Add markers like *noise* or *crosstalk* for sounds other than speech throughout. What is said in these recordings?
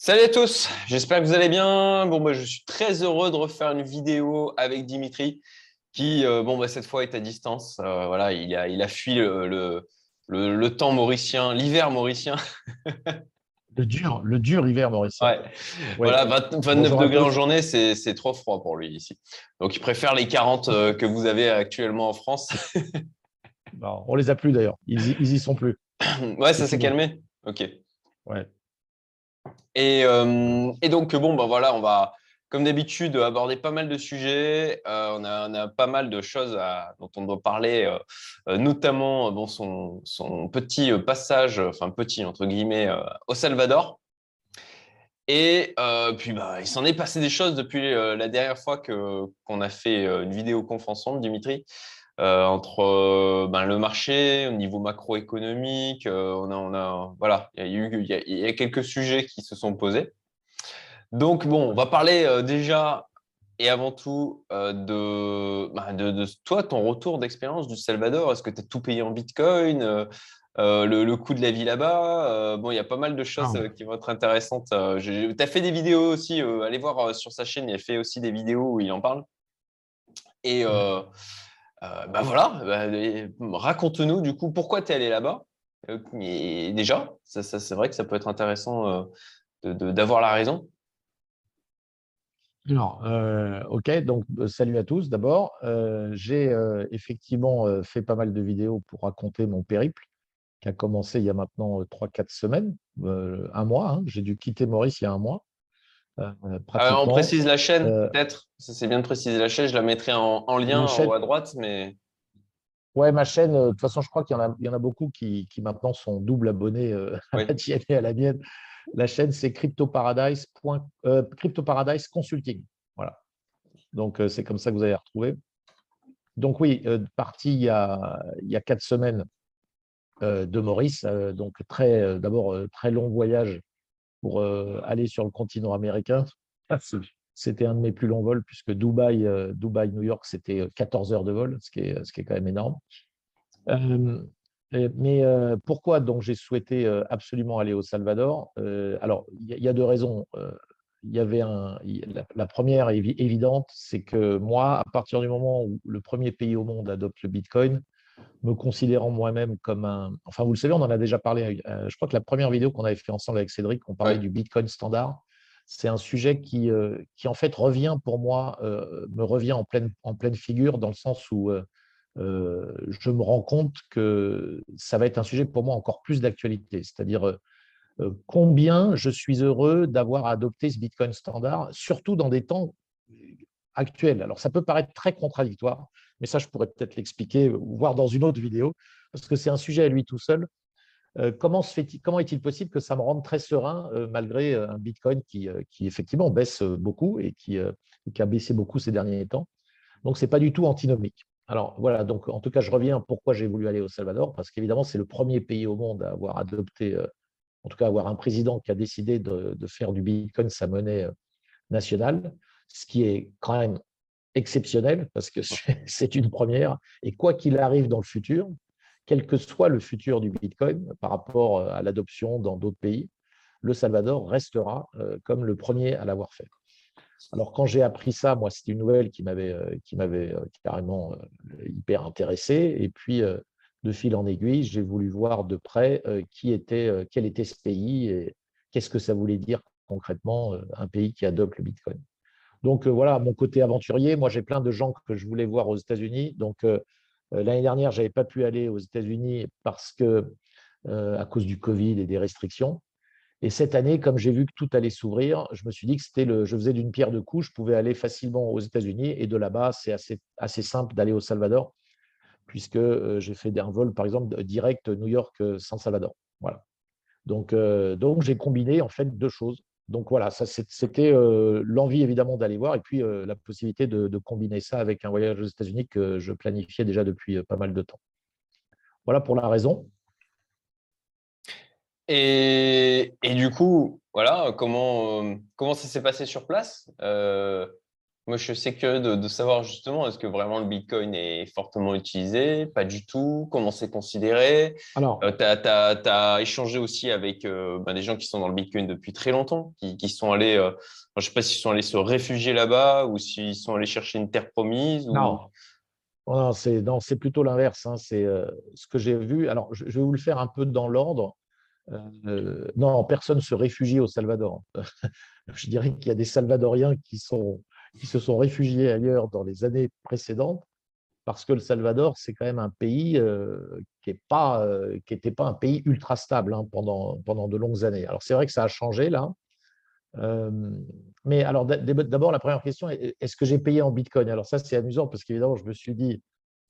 Salut à tous, j'espère que vous allez bien. Bon, moi, je suis très heureux de refaire une vidéo avec Dimitri, qui, euh, bon, bah, cette fois est à distance. Euh, voilà, il a, il a fui le, le, le, temps mauricien, l'hiver mauricien. *laughs* le dur, le dur hiver mauricien. Ouais. Voilà, 29 degrés en journée, c'est trop froid pour lui ici. Donc, il préfère les 40 euh, que vous avez actuellement en France. *laughs* non, on les a plus d'ailleurs, ils, ils y sont plus. ouais, ça s'est calmé. Ok. Ouais. Euh, et, donc, bon, ben voilà, on va, comme d'habitude, aborder pas mal de sujets. Euh, on, a, pas mal de choses dont on doit parler, euh, notamment bon, son, petit passage, enfin petit entre guillemets, au Salvador. Et puis, bah, il s'en est passé des choses depuis la dernière fois qu'on a fait une vidéo conf ensemble, Dimitri. Euh, entre euh, ben, le marché, au niveau macroéconomique. Euh, on a, on a, voilà, il y a, eu, y a, quelques sujets qui se sont posés. Donc, bon, on va parler déjà et avant tout ben, de, de, toi, ton retour d'expérience du Salvador. Est-ce que tu as tout payé en Bitcoin le, coût de la vie là-bas. bon, il y a pas mal de choses ah. qui vont être intéressantes. tu as fait des vidéos aussi. allez voir sur sa chaîne, il a fait aussi des vidéos où il en parle. Et, euh, bah voilà, bah, raconte-nous du coup pourquoi tu es allé là-bas? Euh, et déjà, ça, c'est vrai que ça peut être intéressant euh, d'avoir la raison. Alors, ok, donc salut à tous d'abord. J'ai effectivement fait pas mal de vidéos pour raconter mon périple qui a commencé il y a maintenant 3-4 semaines, un mois. Hein. J'ai dû quitter Maurice il y a un mois. Euh, on précise la chaîne, euh, peut-être. C'est bien de préciser la chaîne. Je la mettrai en, lien en haut à droite. Mais... Ouais, ma chaîne, euh, de toute façon, je crois qu'il y, en a beaucoup qui, maintenant sont double abonnés *laughs* à la tienne et à la mienne. La chaîne, c'est CryptoParadise, CryptoParadise Consulting. Voilà. Donc, c'est comme ça que vous allez retrouver. Donc, oui, parti il y, a, il y a quatre semaines de Maurice. donc, très, d'abord, très long voyage pour aller sur le continent américain. C'était un de mes plus longs vols, puisque Dubaï, Dubaï New York, c'était 14 euh, heures de vol, ce qui est, ce qui est quand même énorme. mais pourquoi donc j'ai souhaité absolument aller au Salvador Alors, il y, a deux raisons. Il y avait un, la, première évidente, c'est que moi, à partir du moment où le premier pays au monde adopte le Bitcoin, me considérant moi-même comme un. Enfin, vous le savez, on en a déjà parlé. Euh, je crois que la première vidéo qu'on avait fait ensemble avec Cédric, on parlait du Bitcoin standard. C'est un sujet qui, euh, qui, en fait, revient pour moi, euh, me revient en pleine, en pleine figure, dans le sens où je me rends compte que ça va être un sujet pour moi encore plus d'actualité. C'est-à-dire combien je suis heureux d'avoir adopté ce Bitcoin standard, surtout dans des temps actuels. Alors, ça peut paraître très contradictoire mais ça, je pourrais peut-être l'expliquer ou voir dans une autre vidéo, parce que c'est un sujet à lui tout seul. Euh, comment, est-il possible que ça me rende très serein euh, malgré euh, un Bitcoin qui, qui effectivement baisse beaucoup et qui, a baissé beaucoup ces derniers temps? Donc, ce n'est pas du tout antinomique. Alors voilà, donc en tout cas, je reviens pourquoi j'ai voulu aller au Salvador, parce qu'évidemment, c'est le premier pays au monde à avoir adopté, en tout cas, avoir un président qui a décidé de faire du Bitcoin sa monnaie nationale, ce qui est quand même exceptionnel parce que *laughs* c'est une première. Et quoi qu'il arrive dans le futur, quel que soit le futur du Bitcoin par rapport euh, à l'adoption dans d'autres pays, le Salvador restera euh, comme le premier à l'avoir fait. Alors quand j'ai appris ça, moi c'était une nouvelle qui m'avait euh, qui m'avait carrément hyper intéressé. Et puis de fil en aiguille, j'ai voulu voir de près qui était quel était ce pays et qu'est-ce que ça voulait dire concrètement un pays qui adopte le Bitcoin. Donc euh, voilà, mon côté aventurier, moi j'ai plein de gens que je voulais voir aux États-Unis. Donc euh, euh, l'année dernière, je n'avais pas pu aller aux États-Unis parce que à cause du Covid et des restrictions. Et cette année, comme j'ai vu que tout allait s'ouvrir, je me suis dit que c'était le, je faisais d'une pierre deux coups, je pouvais aller facilement aux États-Unis et de là-bas, c'est assez, simple d'aller au Salvador, puisque j'ai fait un vol, par exemple, direct New York-San Salvador. Voilà. Donc, donc j'ai combiné en fait deux choses donc voilà, c'était euh, l'envie évidemment d'aller voir et puis euh, la possibilité de, combiner ça avec un voyage aux États-Unis que je planifiais déjà depuis euh, pas mal de temps. Voilà pour la raison. Et, du coup, voilà, comment, comment ça s'est passé sur place? Moi, je sais curieux de, de savoir justement, est-ce que vraiment le Bitcoin est fortement utilisé? Pas du tout. Comment c'est considéré? Alors, tu as, échangé aussi avec ben, des gens qui sont dans le Bitcoin depuis très longtemps, qui, qui sont allés, je ne sais pas s'ils sont allés se réfugier là-bas ou s'ils sont allés chercher une terre promise. Non, non, c'est plutôt l'inverse. Hein. C'est euh, ce que j'ai vu. Alors, je, vais vous le faire un peu dans l'ordre. Euh, non, personne ne se réfugie au Salvador. *laughs* je dirais qu'il y a des Salvadoriens qui, sont, qui se sont réfugiés ailleurs dans les années précédentes parce que le Salvador, c'est quand même un pays euh, qui n'était pas, pas, un pays ultra stable hein, pendant, pendant de longues années. Alors, c'est vrai que ça a changé là mais alors, d'abord, la première question, est-ce que j'ai payé en Bitcoin? Alors ça, c'est amusant parce qu'évidemment, je me suis dit,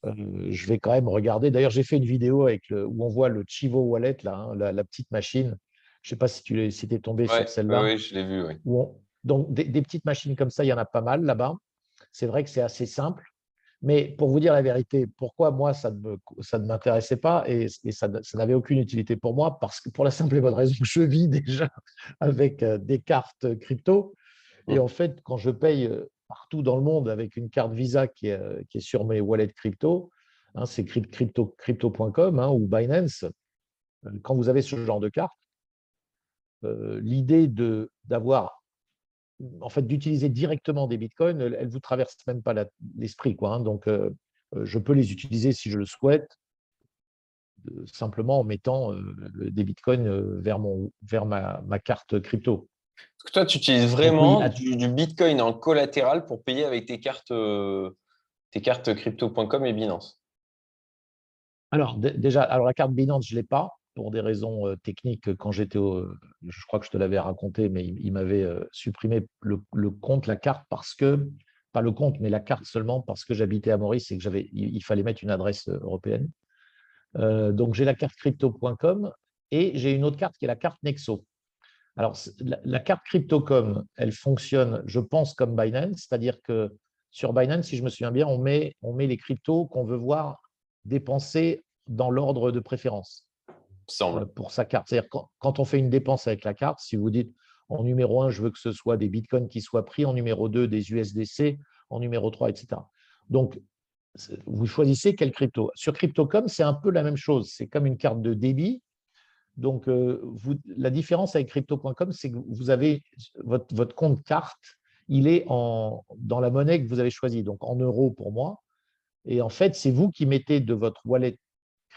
je vais quand même regarder. D'ailleurs, j'ai fait une vidéo avec le, où on voit le Chivo Wallet, là, hein, la, petite machine. Je ne sais pas si tu es, si es tombé sur celle-là. Oui, je l'ai vu. Donc, des, des, petites machines comme ça, il y en a pas mal là-bas. C'est vrai que c'est assez simple. Mais pour vous dire la vérité, pourquoi moi, ça ne m'intéressait pas et, ça, n'avait aucune utilité pour moi? Parce que pour la simple et bonne raison que je vis *laughs* déjà avec euh, des cartes crypto. Et en fait, quand je paye euh, partout dans le monde avec une carte Visa qui est, euh, qui est sur mes wallets crypto, hein, c'est crypto.com crypto hein, ou Binance, quand vous avez ce genre de carte, l'idée d'avoir en fait, d'utiliser directement des bitcoins, elles ne vous traversent même pas l'esprit. quoi. Hein. Donc, euh, euh, je peux les utiliser si je le souhaite, simplement en mettant euh, des bitcoins vers, mon, vers ma, carte crypto. Que toi, tu utilises vraiment du, bitcoin en collatéral pour payer avec tes cartes, tes cartes crypto.com et Binance? Alors, déjà, alors la carte Binance, je ne l'ai pas pour des raisons techniques, quand j'étais au, je crois que je te l'avais raconté, mais il, m'avait supprimé le, compte, la carte, parce que, pas le compte, mais la carte seulement, parce que j'habitais à Maurice et que j'avais, il, fallait mettre une adresse européenne. donc j'ai la carte crypto.com et j'ai une autre carte qui est la carte Nexo. Alors la, carte crypto.com, elle fonctionne, je pense, comme Binance, c'est-à-dire que sur Binance, si je me souviens bien, on met, on met les cryptos qu'on veut voir dépenser dans l'ordre de préférence. Pour sa carte. C'est-à-dire quand, on fait une dépense avec la carte, si vous dites en numéro 1, je veux que ce soit des bitcoins qui soient pris, en numéro 2, des USDC, en numéro 3, etc. Donc, vous choisissez quel crypto. Sur Crypto.com, c'est un peu la même chose. C'est comme une carte de débit. Donc, euh, la différence avec Crypto.com, c'est que vous avez votre, votre, compte carte, il est en, dans la monnaie que vous avez choisie, donc en euros pour moi. Et en fait, c'est vous qui mettez de votre wallet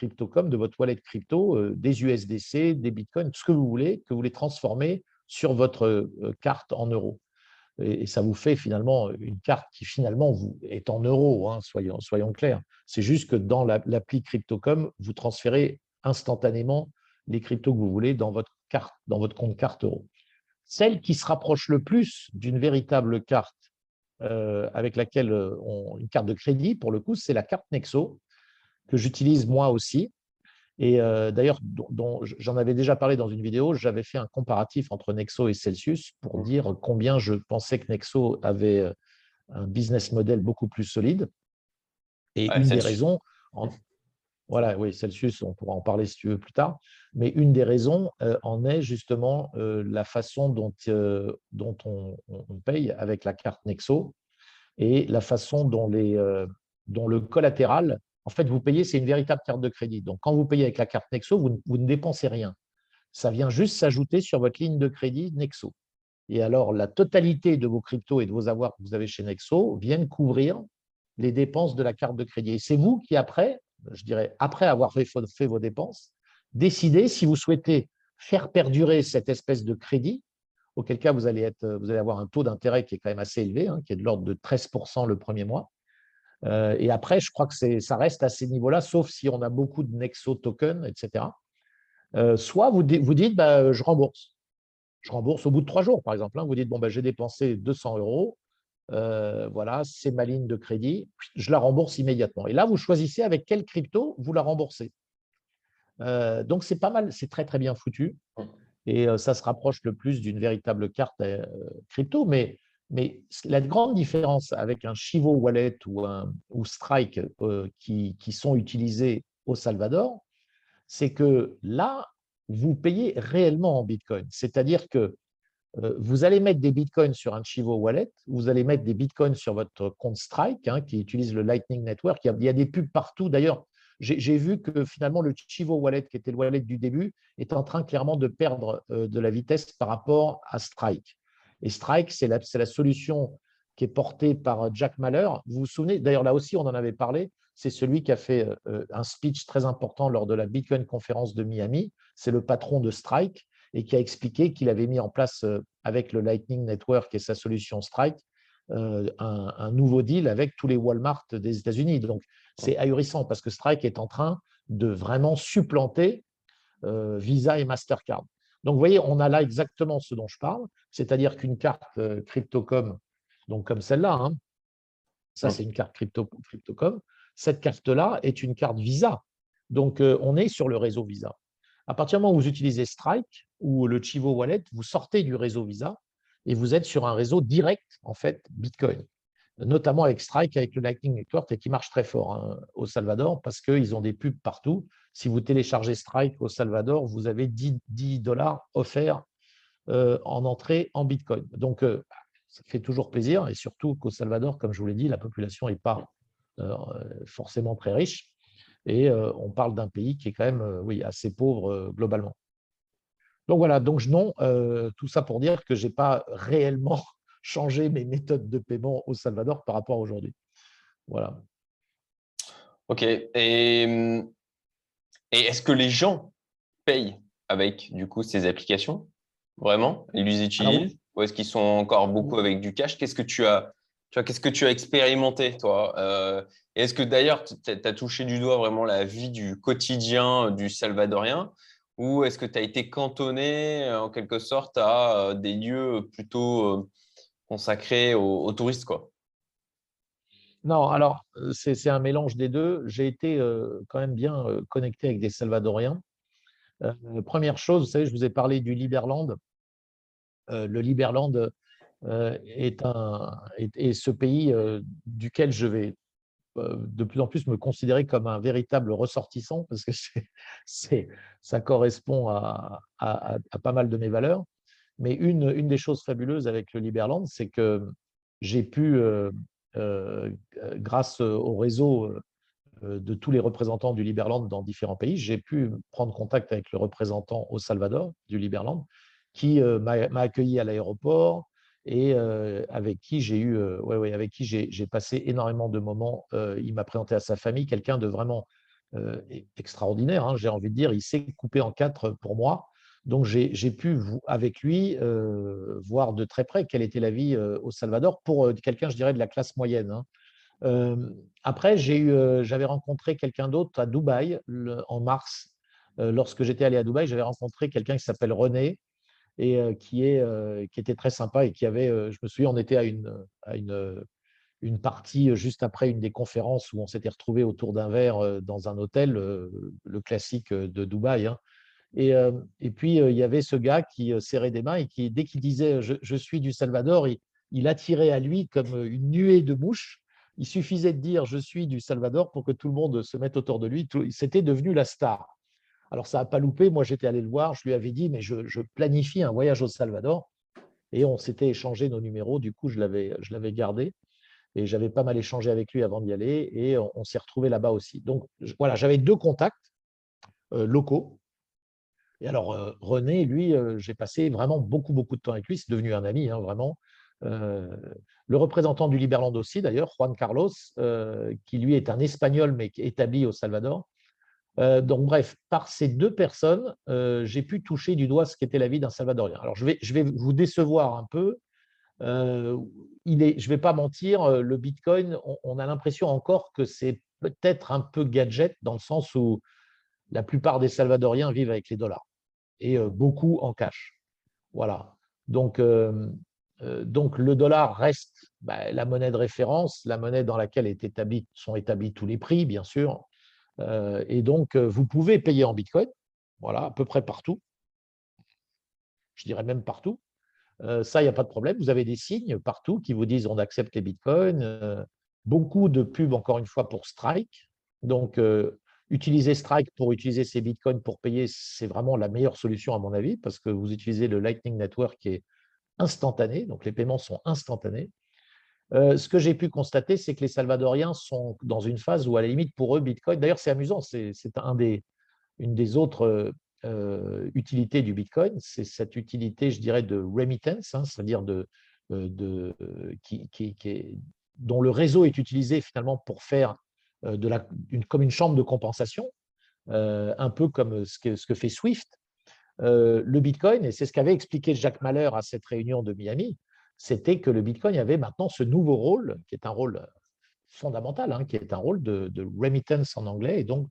Crypto.com, de votre wallet crypto, euh, des USDC, des bitcoins, ce que vous voulez, que vous les transformez sur votre euh, carte en euros. Et, ça vous fait finalement une carte qui finalement est en euros, hein, soyons, clairs. C'est juste que dans l'appli Crypto.com, vous transférez instantanément les cryptos que vous voulez dans votre, carte, dans votre compte carte euro. Celle qui se rapproche le plus d'une véritable carte euh, avec laquelle on, une carte de crédit, pour le coup, c'est la carte Nexo, que j'utilise moi aussi. Et euh, d'ailleurs, dont, j'en avais déjà parlé dans une vidéo, j'avais fait un comparatif entre Nexo et Celsius pour mmh. dire combien je pensais que Nexo avait euh, un business model beaucoup plus solide. Et une des raisons, voilà, oui, Celsius, on pourra en parler si tu veux plus tard, mais une des raisons euh, en est justement la façon dont, dont on, on, paye avec la carte Nexo et la façon dont, les, dont le collatéral en fait, vous payez, c'est une véritable carte de crédit. Donc, quand vous payez avec la carte Nexo, vous, ne dépensez rien. Ça vient juste s'ajouter sur votre ligne de crédit Nexo. Et alors, la totalité de vos cryptos et de vos avoirs que vous avez chez Nexo viennent couvrir les dépenses de la carte de crédit. Et c'est vous qui, après, je dirais, après avoir fait, vos dépenses, décidez si vous souhaitez faire perdurer cette espèce de crédit, auquel cas vous allez, avoir un taux d'intérêt qui est quand même assez élevé, hein, qui est de l'ordre de 13% le premier mois, euh, et après, je crois que ça reste à ces niveaux-là, sauf si on a beaucoup de Nexo tokens, etc. Euh, soit vous, vous dites, bah, je rembourse. Je rembourse au bout de trois jours, par exemple. Hein. Vous dites, bon, bah, j'ai dépensé 200 euros, euh, voilà, c'est ma ligne de crédit, je la rembourse immédiatement. Et là, vous choisissez avec quelle crypto vous la remboursez. donc, c'est pas mal, c'est très, très bien foutu. Et ça se rapproche le plus d'une véritable carte crypto. Mais mais la grande différence avec un Chivo Wallet ou, un, Strike euh, qui, sont utilisés au Salvador, c'est que là, vous payez réellement en Bitcoin. C'est-à-dire que vous allez mettre des bitcoins sur un Chivo Wallet, vous allez mettre des bitcoins sur votre compte Strike, hein, qui utilise le Lightning Network. Il y a, des pubs partout. D'ailleurs, j'ai vu que finalement, le Chivo Wallet, qui était le wallet du début, est en train clairement de perdre de la vitesse par rapport à Strike. Et Strike, c'est la, solution qui est portée par Jack Mahler. Vous vous souvenez, d'ailleurs, là aussi, on en avait parlé, c'est celui qui a fait un speech très important lors de la Bitcoin conférence de Miami. C'est le patron de Strike et qui a expliqué qu'il avait mis en place avec le Lightning Network et sa solution Strike un, nouveau deal avec tous les Walmart des États-Unis. Donc, c'est ahurissant parce que Strike est en train de vraiment supplanter Visa et Mastercard. Donc, vous voyez, on a là exactement ce dont je parle, c'est-à-dire qu'une carte CryptoCom, donc comme celle-là, hein, ça c'est une carte crypto, CryptoCom, cette carte-là est une carte Visa. Donc, on est sur le réseau Visa. À partir du moment où vous utilisez Strike ou le Chivo Wallet, vous sortez du réseau Visa et vous êtes sur un réseau direct, en fait, Bitcoin. Notamment avec Strike, avec le Lightning Network, et qui marche très fort hein, au Salvador parce qu'ils ont des pubs partout. Si vous téléchargez Strike au Salvador, vous avez 10, dollars offerts en entrée en Bitcoin. Donc, ça fait toujours plaisir, et surtout qu'au Salvador, comme je vous l'ai dit, la population n'est pas forcément très riche. Et on parle d'un pays qui est quand même oui, assez pauvre globalement. Donc voilà, donc non, tout ça pour dire que je n'ai pas réellement changé mes méthodes de paiement au Salvador par rapport à aujourd'hui. Voilà. Ok. Et, et est-ce que les gens payent avec du coup ces applications? Vraiment? Ils les utilisent? Ou est-ce qu'ils sont encore beaucoup avec du cash? Qu'est-ce que tu as qu'est-ce que tu as expérimenté, toi? Euh, Est-ce que d'ailleurs, tu as touché du doigt vraiment la vie du quotidien du Salvadorien? Ou est-ce que tu as été cantonné en quelque sorte à euh, des lieux plutôt euh, consacrés aux, touristes quoi Non, alors c'est un mélange des deux. J'ai été quand même bien connecté avec des Salvadoriens. première chose, vous savez, je vous ai parlé du Liberland. le Liberland, euh, est, un, est, ce pays euh, duquel je vais euh, de plus en plus me considérer comme un véritable ressortissant parce que *laughs* c'est, ça correspond à, pas mal de mes valeurs. Mais une, des choses fabuleuses avec le Liberland, c'est que j'ai pu, grâce au réseau de tous les représentants du Liberland dans différents pays, j'ai pu prendre contact avec le représentant au Salvador du Liberland qui m'a accueilli à l'aéroport, et avec qui j'ai eu, ouais, ouais, avec qui j'ai passé énormément de moments. il m'a présenté à sa famille, quelqu'un de vraiment e, extraordinaire, hein, j'ai envie de dire. Il s'est coupé en quatre pour moi. Donc j'ai pu, avec lui, voir de très près quelle était la vie au Salvador pour quelqu'un, je dirais, de la classe moyenne. Hein. après, j'avais rencontré quelqu'un d'autre à Dubaï en mars. lorsque j'étais allé à Dubaï, j'avais rencontré quelqu'un qui s'appelle René, et qui, était très sympa et qui avait, je me souviens, on était à une partie juste après une des conférences où on s'était retrouvé autour d'un verre dans un hôtel, le classique de Dubaï. Hein. Et, et, puis, il y avait ce gars qui serrait des mains et qui, dès qu'il disait je, suis du Salvador, il, attirait à lui comme une nuée de mouches. Il suffisait de dire je suis du Salvador pour que tout le monde se mette autour de lui. C'était devenu la star. Alors, ça n'a pas loupé. Moi, j'étais allé le voir. Je lui avais dit, mais je, planifie un voyage au Salvador. Et on s'était échangé nos numéros. Du coup, je l'avais gardé. Et j'avais pas mal échangé avec lui avant d'y aller. Et on, s'est retrouvé là-bas aussi. Donc, voilà, j'avais deux contacts euh, locaux. Et alors, euh, René, lui, euh, j'ai passé vraiment beaucoup, beaucoup de temps avec lui. C'est devenu un ami, hein, vraiment. le représentant du Liberland aussi, d'ailleurs, Juan Carlos, qui lui est un Espagnol, mais établi au Salvador. Euh, donc, bref, par ces deux personnes, euh, j'ai pu toucher du doigt ce qu'était la vie d'un Salvadorien. Alors, je vais, je vais vous décevoir un peu. Euh, je ne vais pas mentir, le Bitcoin, on, a l'impression encore que c'est peut-être un peu gadget dans le sens où la plupart des Salvadoriens vivent avec les dollars et beaucoup en cash. Voilà. Donc, donc le dollar reste bah, la monnaie de référence, la monnaie dans laquelle est établi, sont établis tous les prix, bien sûr, euh, et donc, euh, vous pouvez payer en Bitcoin, voilà, à peu près partout. Je dirais même partout. Euh, ça, il n'y a pas de problème. Vous avez des signes partout qui vous disent on accepte les bitcoins. beaucoup de pubs, encore une fois, pour Strike. Donc, utiliser Strike pour utiliser ces bitcoins pour payer, c'est vraiment la meilleure solution à mon avis, parce que vous utilisez le Lightning Network qui est instantané, donc les paiements sont instantanés. Euh, ce que j'ai pu constater, c'est que les Salvadoriens sont dans une phase où, à la limite, pour eux, Bitcoin, d'ailleurs, c'est amusant, c'est un des, une des autres euh, utilités du Bitcoin, c'est cette utilité, je dirais, de remittance, hein, c'est-à-dire de, de, qui, qui, qui dont le réseau est utilisé finalement pour faire de la, comme une chambre de compensation, un peu comme ce que, fait Swift. le Bitcoin, et c'est ce qu'avait expliqué Jacques Malheur à cette réunion de Miami, c'était que le Bitcoin avait maintenant ce nouveau rôle, qui est un rôle fondamental, hein, qui est un rôle de, remittance en anglais, et donc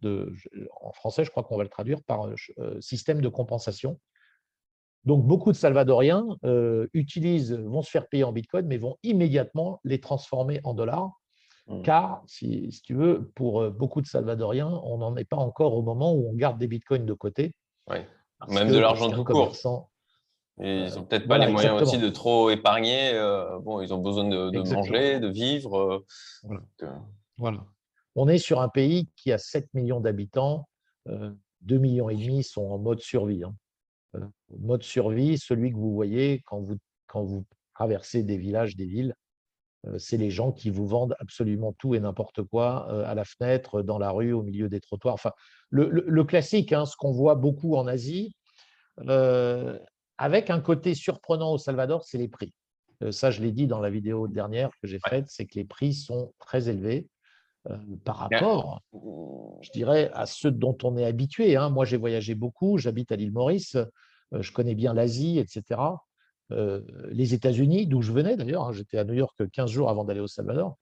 en français, je crois qu'on va le traduire par euh, système de compensation. Donc, beaucoup de Salvadoriens euh, utilisent, vont se faire payer en Bitcoin, mais vont immédiatement les transformer en dollars, mmh. car, si, si, tu veux, pour euh, beaucoup de Salvadoriens, on n'en est pas encore au moment où on garde des Bitcoins de côté. Même de l'argent tout court. Et ils n'ont peut-être pas les moyens aussi de trop épargner. Euh, bon, ils ont besoin de, manger, de vivre. Euh, euh, voilà. On est sur un pays qui a 7 millions d'habitants. 2 millions et demi sont en mode survie. Hein. mode survie, celui que vous voyez quand vous, quand vous traversez des villages, des villes, c'est les gens qui vous vendent absolument tout et n'importe quoi à la fenêtre, dans la rue, au milieu des trottoirs. Enfin, le, classique, hein, ce qu'on voit beaucoup en Asie, avec un côté surprenant au Salvador, c'est les prix. Euh, ça, je l'ai dit dans la vidéo dernière que j'ai faite, c'est que les prix sont très élevés euh, par rapport, je dirais, à ceux dont on est habitué. Hein. Moi, j'ai voyagé beaucoup, j'habite à l'île Maurice, je connais bien l'Asie, etc. les États-Unis, d'où je venais d'ailleurs, hein, j'étais à New York 15 jours avant d'aller au Salvador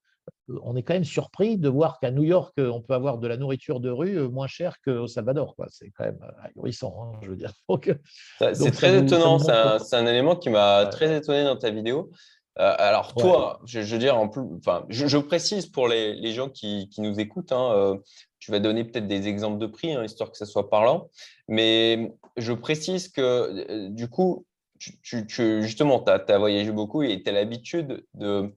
on est quand même surpris de voir qu'à New York, on peut avoir de la nourriture de rue euh, moins chère qu'au Salvador. C'est quand même euh, ahurissant, hein, je veux dire. *laughs* Euh, c'est très étonnant. C'est un, élément qui m'a très étonné dans ta vidéo. alors toi, je, veux dire, en plus, enfin, je, précise pour les, gens qui, nous écoutent, hein, tu vas donner peut-être des exemples de prix, hein, histoire que ça soit parlant. Mais je précise que du coup, tu, justement, tu as, voyagé beaucoup et tu as l'habitude de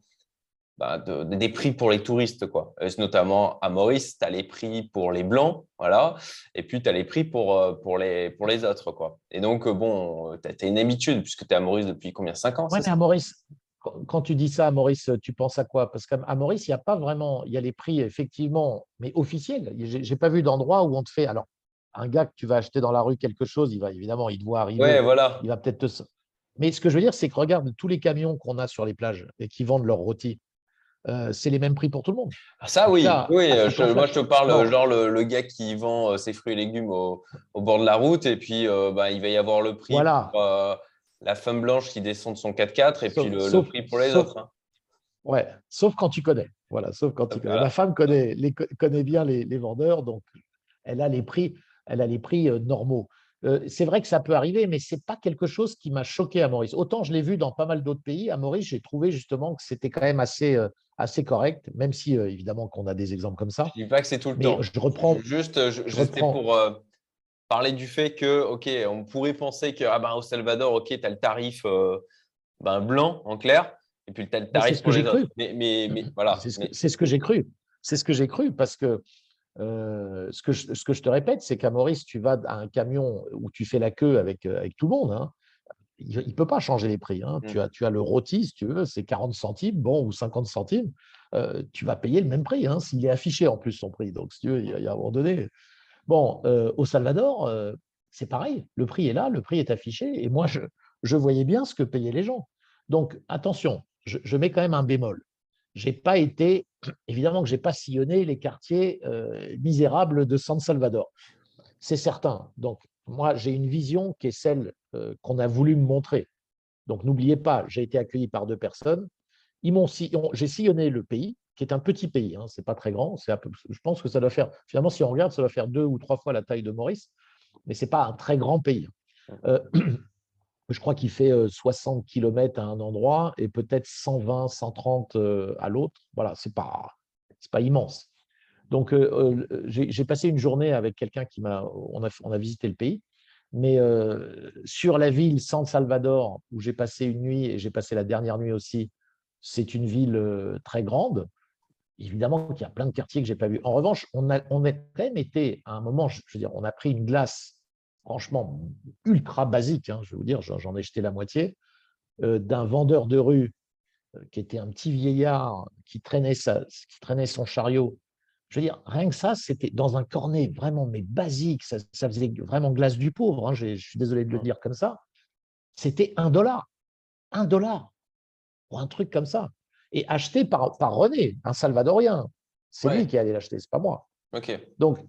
bah, des prix pour les touristes, quoi. notamment à Maurice, tu as les prix pour les blancs, voilà, et puis tu as les prix pour, euh, pour, les, pour les autres, quoi. Et donc, euh, bon, tu as, une habitude, puisque tu es à Maurice depuis combien 5 ans Oui, mais à Maurice, quand tu dis ça à Maurice, tu penses à quoi? Parce qu'à Maurice, il n'y a pas vraiment, il y a les prix effectivement, mais officiels. Je n'ai pas vu d'endroit où on te fait, alors, un gars que tu vas acheter dans la rue quelque chose, il va évidemment, il doit arriver. Ouais, voilà. Il va peut-être te. Mais ce que je veux dire, c'est que regarde tous les camions qu'on a sur les plages et qui vendent leurs rôtis. Euh, c'est les mêmes prix pour tout le monde. Ah, ça, oui. oui moi, je te parle, genre le, gars qui vend euh, ses fruits et légumes au, bord de la route, et puis euh, bah, il va y avoir le prix voilà. pour la femme blanche qui descend de son 4x4, et puis le, prix pour les autres. Hein. Ouais, sauf quand tu connais. Voilà, sauf quand tu connais. Ma femme connaît, les, connaît bien les, les, vendeurs, donc elle a les prix, elle a les prix normaux. c'est vrai que ça peut arriver, mais ce n'est pas quelque chose qui m'a choqué à Maurice. Autant je l'ai vu dans pas mal d'autres pays, à Maurice, j'ai trouvé justement que c'était quand même assez, assez correct, même si euh, évidemment qu'on a des exemples comme ça. Je ne dis pas que c'est tout le temps. Je reprends. Juste, je, pour euh, parler du fait que, OK, on pourrait penser que ah ben, au Salvador, OK, tu as le tarif euh, ben, blanc en clair, et puis tu as le tarif pour les autres. Mais, mais, mais voilà. C'est ce, que j'ai cru. C'est ce que j'ai cru parce que ce, que je, ce que je te répète, c'est qu'à Maurice, tu vas à un camion où tu fais la queue avec, avec tout le monde. Hein il ne peut pas changer les prix. Hein. Tu, mmh. as, tu as le rôti, si tu veux, c'est 40 centimes, bon, ou 50 centimes. Euh, tu vas payer le même prix, hein, s'il est affiché en plus son prix. Donc, si tu veux, il y a, un moment donné. Bon, euh, au Salvador, euh, c'est pareil. Le prix est là, le prix est affiché. Et moi, je, je voyais bien ce que payaient les gens. Donc, attention, je, je mets quand même un bémol. J'ai pas été, évidemment que je n'ai pas sillonné les quartiers misérables de San Salvador. C'est certain. Donc, moi, j'ai une vision qui est celle euh, qu'on a voulu me montrer. Donc, n'oubliez pas, j'ai été accueilli par deux personnes. J'ai sillonné le pays, qui est un petit pays, hein, c'est pas très grand. Je pense que ça doit faire, finalement, si on regarde, ça doit faire deux ou trois fois la taille de Maurice, mais c'est pas un très grand pays. Euh, je crois qu'il fait 60 euh, km à un endroit et peut-être 120, 130 à l'autre. Voilà, c'est pas, pas immense. Donc, j'ai passé une journée avec quelqu'un qui m'a. On a, on a visité le pays. Mais sur la ville San Salvador, où j'ai passé une nuit et j'ai passé la dernière nuit aussi, c'est une ville très grande. Évidemment qu'il y a plein de quartiers que je n'ai pas vus. En revanche, on a, on quand même été à un moment, je veux dire, on a pris une glace franchement ultra basique, hein, je vais vous dire, j'en ai jeté la moitié. d'un vendeur de rue qui était un petit vieillard qui traînait, sa, qui traînait son chariot. Je veux dire, rien que ça, c'était dans un cornet vraiment mais basique, ça, faisait vraiment glace du pauvre, hein, je suis désolé de le dire comme ça. C'était un dollar. Un dollar pour un truc comme ça. Et acheté par, par René, un Salvadorien. C'est lui qui allait l'acheter, c'est pas moi. Ok. Donc,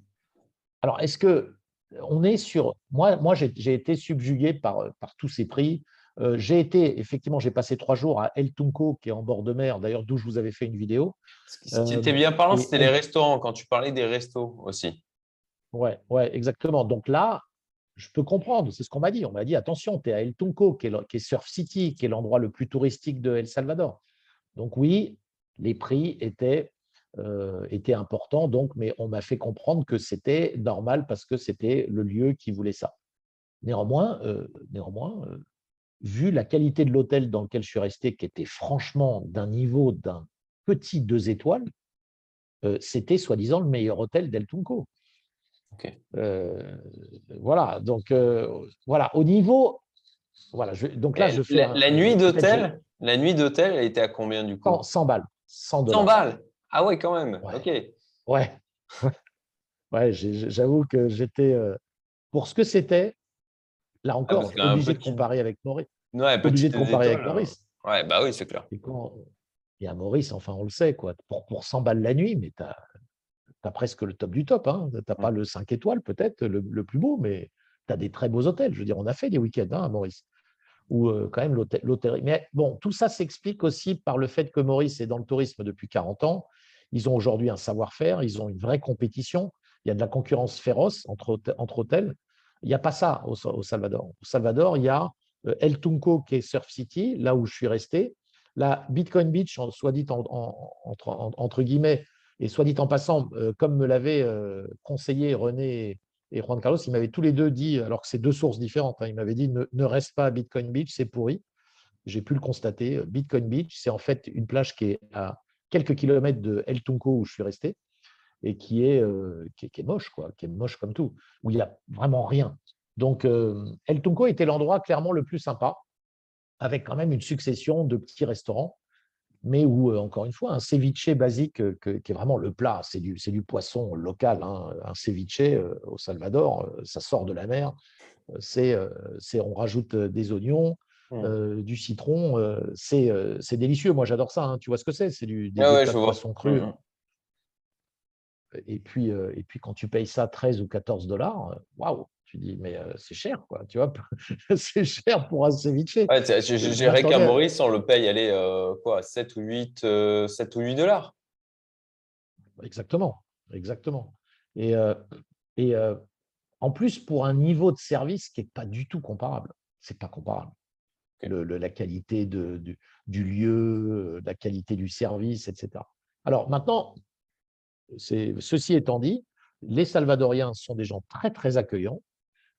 alors, est-ce que on est sur. Moi, moi j'ai été subjugué par, par tous ces prix. Euh, j'ai été, effectivement, j'ai passé trois jours à El Tunco, qui est en bord de mer, d'ailleurs, d'où je vous avais fait une vidéo. Ce qui était bien parlant, c'était les restaurants, quand tu parlais des restos aussi. Ouais, ouais, exactement. Donc là, je peux comprendre, c'est ce qu'on m'a dit. On m'a dit, attention, tu es à El Tunco, qui est, qui est Surf City, qui est l'endroit le plus touristique de El Salvador. Donc oui, les prix étaient, euh, étaient importants, donc, mais on m'a fait comprendre que c'était normal parce que c'était le lieu qui voulait ça. Néanmoins, euh, néanmoins vu la qualité de l'hôtel dans lequel je suis resté, qui était franchement d'un niveau d'un petit deux étoiles, euh, c'était soi-disant le meilleur hôtel d'El Tunco. Euh, voilà, donc euh, voilà, au niveau. Voilà, donc là, je fais. La, nuit d'hôtel, la nuit d'hôtel, elle était à combien du coup? 100, balles. 100, 100 balles? Ah ouais, quand même. Ok. Ouais. *laughs* ouais, j'avoue que j'étais. pour ce que c'était, Là ah, encore, obligé de comparer avec Maurice. Ouais, obligé de comparer avec Maurice. Ouais, bah oui, c'est clair. Et, à Maurice, enfin, on le sait, quoi. Pour, pour 100 balles la nuit, mais tu as, presque le top du top. Hein. Tu n'as pas le 5 étoiles, peut-être, le, plus beau, mais tu as des très beaux hôtels. Je veux dire, on a fait des week-ends hein, à Maurice. Ou euh, quand même l'hôtellerie. Mais bon, tout ça s'explique aussi par le fait que Maurice est dans le tourisme depuis 40 ans. Ils ont aujourd'hui un savoir-faire, ils ont une vraie compétition. Il y a de la concurrence féroce entre, entre hôtels. Il n'y a pas ça au, Salvador. Au Salvador, il y a euh, El Tunco qui est Surf City, là où je suis resté. La Bitcoin Beach, soit dit entre, guillemets, et soit dit en passant, euh, comme me l'avaient euh, conseillé René et Juan Carlos, ils m'avaient tous les deux dit, alors que c'est deux sources différentes, hein, ils m'avaient dit ne, reste pas à Bitcoin Beach, c'est pourri. J'ai pu le constater. Bitcoin Beach, c'est en fait une plage qui est à quelques kilomètres de El Tunco où je suis resté et qui est, euh, qui, est, moche, quoi, qui est moche comme tout, où il n'y a vraiment rien. Donc, euh, El Tunco était l'endroit clairement le plus sympa, avec quand même une succession de petits restaurants, mais où, euh, encore une fois, un ceviche basique, qui est vraiment le plat, c'est du, du poisson local. Hein, un ceviche au Salvador, ça sort de la mer, c'est, on rajoute des oignons, mmh. du citron, c'est délicieux. Moi, j'adore ça. Hein. Tu vois ce que c'est? C'est du des, ah poisson cru. Mmh et puis, euh, et puis quand tu payes ça 13 ou 14 dollars, euh, waouh, tu dis, mais euh, c'est cher, quoi, tu vois, *laughs* c'est cher pour un ceviche. Ouais, J'ai qu'à Maurice, on le paye, allez, quoi, 7 ou 8, 7 ou 8 dollars. Exactement, exactement. Et, et en plus, pour un niveau de service qui n'est pas du tout comparable, c'est pas comparable. La qualité de, du, lieu, la qualité du service, etc. Alors maintenant, Ceci étant dit, les Salvadoriens sont des gens très, très accueillants.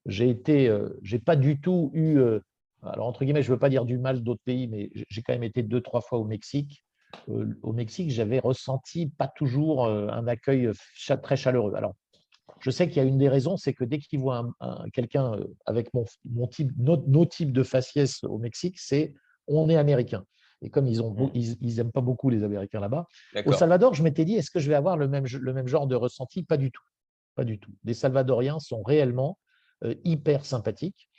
J'ai été, euh, j'ai pas du tout eu, euh, alors entre guillemets, je ne veux pas dire du mal d'autres pays, mais j'ai quand même été deux, trois fois au Mexique. Euh, au Mexique, j'avais ressenti pas toujours un accueil très chaleureux. Alors, je sais qu'il y a une des raisons, c'est que dès qu'ils voient quelqu'un avec mon, mon type, nos, types de faciès au Mexique, c'est on est américain. Et comme ils n'aiment ils, pas beaucoup les Américains là-bas, au Salvador, je m'étais dit, est-ce que je vais avoir le même, le même genre de ressenti? Pas du tout. Pas du tout. Les Salvadoriens sont réellement euh, hyper sympathiques.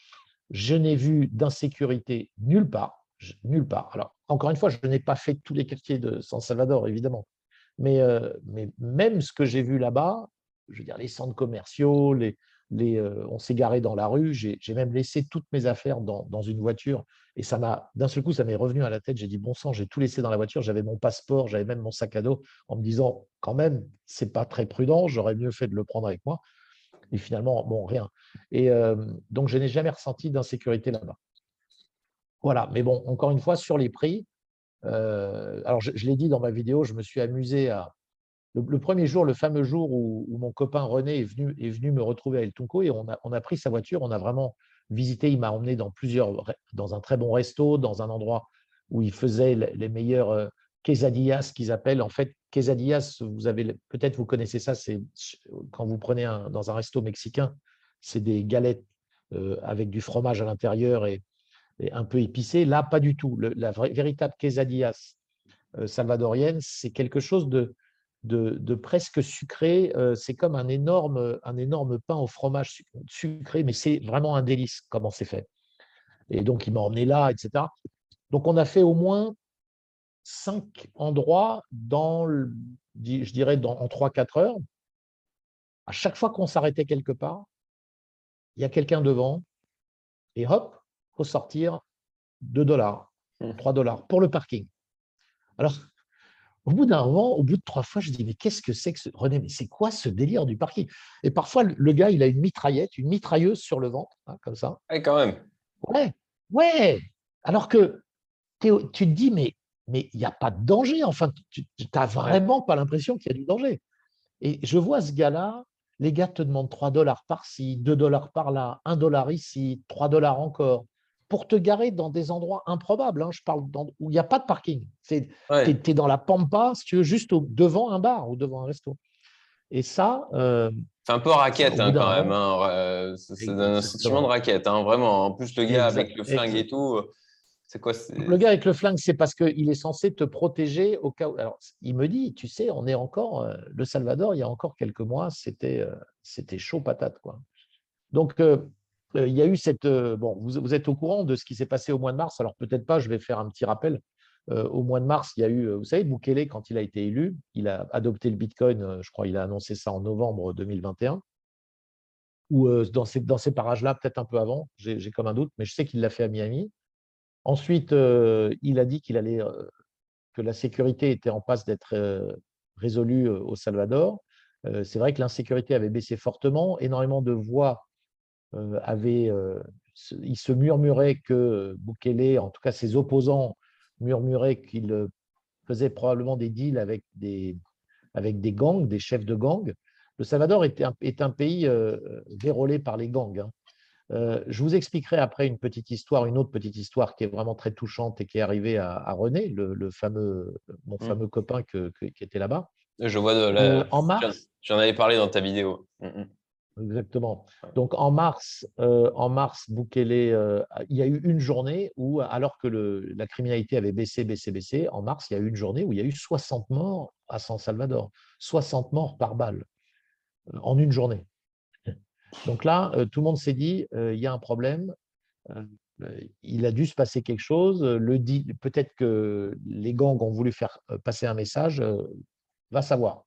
Je n'ai vu d'insécurité nulle part. nulle part. Alors, encore une fois, je n'ai pas fait tous les quartiers de San Salvador, évidemment. Mais, euh, mais même ce que j'ai vu là-bas, je veux dire, les centres commerciaux, les, euh, on s'est garé dans la rue. J'ai même laissé toutes mes affaires dans, une voiture. Et ça m'a, d'un seul coup, ça m'est revenu à la tête. J'ai dit, bon sang, j'ai tout laissé dans la voiture. J'avais mon passeport, j'avais même mon sac à dos, en me disant, quand même, c'est pas très prudent. J'aurais mieux fait de le prendre avec moi. Et finalement, bon, rien. Et euh, donc, je n'ai jamais ressenti d'insécurité là-bas. Voilà. Mais bon, encore une fois, sur les prix, euh, alors je l'ai dit dans ma vidéo, je me suis amusé à, le, premier jour, le fameux jour où, mon copain René est venu, est venu me retrouver à El Tunco et on a, pris sa voiture, on a vraiment visité, il m'a emmené dans plusieurs, dans un très bon resto, dans un endroit où il faisait les meilleurs euh, quesadillas qu'ils appellent. En fait, quesadillas, vous avez peut-être vous connaissez ça, c'est quand vous prenez dans un resto mexicain, c'est des galettes euh, avec du fromage à l'intérieur et et un peu épicé. Là, pas du tout. la véritable quesadillas salvadorienne, c'est quelque chose de, de, presque sucré. c'est comme un énorme, un énorme pain au fromage sucré, mais c'est vraiment un délice comment c'est fait. Et donc, il m'a emmené là, etc. Donc, on a fait au moins cinq endroits dans, je dirais, dans, en 3-4 heures. À chaque fois qu'on s'arrêtait quelque part, il y a quelqu'un devant, et hop, il faut sortir 2 dollars, 3 mmh. dollars pour le parking. Alors, au bout d'un moment, au bout de trois fois, je dis, mais qu'est-ce que c'est que ce... René, mais c'est quoi ce délire du parking? Et parfois, le gars, il a une mitraillette, une mitrailleuse sur le ventre, hein, comme ça. Ouais, quand même. Ouais, ouais. Alors que tu te dis, mais mais il n'y a pas de danger. Enfin, tu n'as vraiment pas l'impression qu'il y a du danger. Et je vois ce gars-là, les gars te demandent 3 dollars par-ci, 2 dollars par-là, 1 dollar ici, 3 dollars encore, pour te garer dans des endroits improbables. Hein. Je parle où il n'y a pas de parking. Tu es, dans la pampa, si tu veux, juste devant un bar ou devant un resto. Et ça. Euh, c'est un peu raquette hein, quand même. Hein. C'est un sentiment de raquette, vraiment. En plus, le gars avec le flingue et tout. Quoi, le gars avec le flingue, c'est parce qu'il est censé te protéger au cas où. Alors, il me dit, tu sais, on est encore. Euh, le Salvador, il y a encore quelques mois, c'était euh, c'était chaud patate. Quoi. Donc, euh, il y a eu cette. bon, vous, vous, êtes au courant de ce qui s'est passé au mois de mars. Alors, peut-être pas, je vais faire un petit rappel. au mois de mars, il y a eu, vous savez, Bukele, quand il a été élu, il a adopté le Bitcoin, je crois, il a annoncé ça en novembre 2021 ou dans ces, dans ces parages-là, peut-être un peu avant, j'ai comme un doute, mais je sais qu'il l'a fait à Miami. Ensuite, euh, il a dit qu'il allait, euh, que la sécurité était en passe d'être euh, résolue au Salvador. C'est vrai que l'insécurité avait baissé fortement. Énormément de voix avaient. il se murmurait que Bukele, en tout cas ses opposants, murmuraient qu'il faisait probablement des deals avec des, avec des gangs, des chefs de gangs. Le Salvador est un, est un pays vérolé par les gangs. Hein. Euh, je vous expliquerai après une petite histoire, une autre petite histoire qui est vraiment très touchante et qui est arrivée à, René, le, fameux, mon mmh. fameux copain qui était là-bas. Je vois de la... Euh, en mars. J'en avais parlé dans ta vidéo. Mmh. Exactement. Donc en mars, euh, en mars, Bukele, il y a eu une journée où, alors que la criminalité avait baissé, baissé, baissé, en mars, il y a eu une journée où il y a eu 60 morts à San Salvador, 60 morts par balle en une journée. Donc là, euh, tout le monde s'est dit, euh, il y a un problème, euh, il a dû se passer quelque chose, peut-être que les gangs ont voulu faire passer un message, va savoir.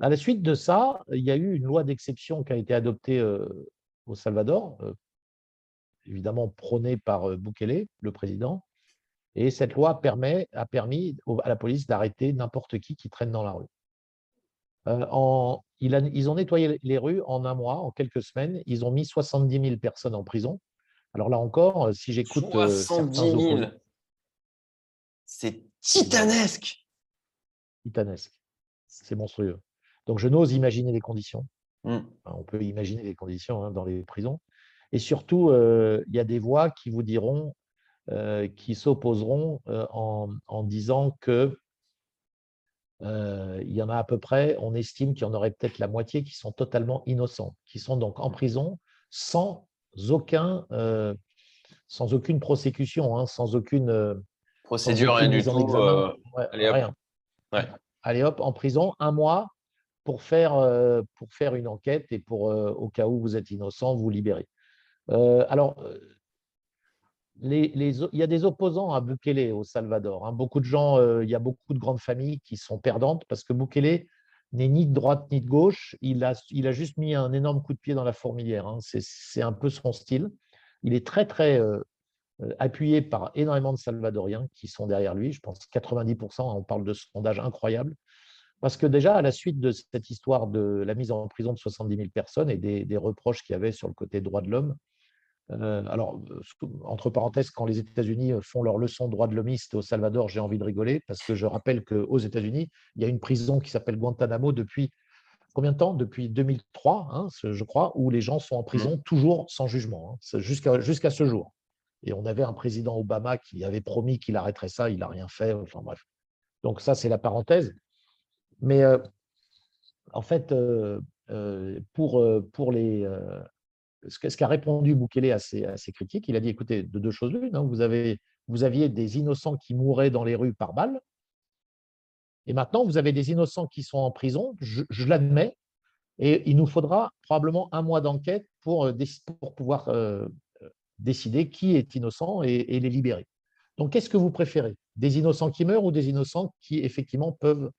À la suite de ça, il y a eu une loi d'exception qui a été adoptée au Salvador, évidemment prônée par Bukele, le président, et cette loi permet, a permis à la police d'arrêter n'importe qui qui traîne dans la rue. En, ils ont nettoyé les rues en un mois, en quelques semaines. Ils ont mis 70 000 personnes en prison. Alors là encore, euh, si j'écoute. 70 euh, 000 C'est titanesque Titanesque. C'est monstrueux. Donc je n'ose imaginer les conditions. Mmh. on peut imaginer les conditions hein, dans les prisons. Et surtout, euh, il y a des voix qui vous diront, qui s'opposeront en, disant que euh, il y en a à peu près, on estime qu'il y en aurait peut-être la moitié qui sont totalement innocents, qui sont donc en prison sans, aucun, euh, sans aucune prosécution, hein, sans aucune euh, procédure, rien du tout. allez, hop. allez hop, en prison, un mois pour faire, pour faire une enquête et pour, au cas où vous êtes innocent, vous libérer. alors, il y a des opposants à Bukele au Salvador. Hein. Beaucoup de gens, euh, il y a beaucoup de grandes familles qui sont perdantes parce que Bukele n'est ni de droite ni de gauche. Il a, il a juste mis un énorme coup de pied dans la fourmilière. Hein. C'est un peu son style. Il est très, très euh, euh, appuyé par énormément de Salvadoriens qui sont derrière lui. Je pense 90%, on parle de sondage incroyable. Parce que déjà, à la suite de cette histoire de la mise en prison de 70 000 personnes et des, des reproches qu'il y avait sur le côté droit de l'homme, euh, alors, entre parenthèses, quand les États-Unis font leur leçon droit de l'homiste au Salvador, j'ai envie de rigoler parce que je rappelle qu'aux États-Unis, il y a une prison qui s'appelle Guantanamo depuis combien de temps? Depuis 2003, hein, je crois, où les gens sont en prison mmh. toujours sans jugement, hein, jusqu'à ce jour. Et on avait un président Obama qui avait promis qu'il arrêterait ça, il n'a rien fait. Enfin bref. Donc ça, c'est la parenthèse. Mais euh, en fait, euh, pour, pour les, ce qu'a répondu Bukele à ces, critiques, il a dit, écoutez, de deux choses l'une, hein, vous, vous aviez des innocents qui mouraient dans les rues par balle, et maintenant, vous avez des innocents qui sont en prison, je, l'admets, et il nous faudra probablement un mois d'enquête pour, euh, pour, pouvoir euh, décider qui est innocent et les libérer. Donc, qu'est-ce que vous préférez? Des innocents qui meurent ou des innocents qui, effectivement, peuvent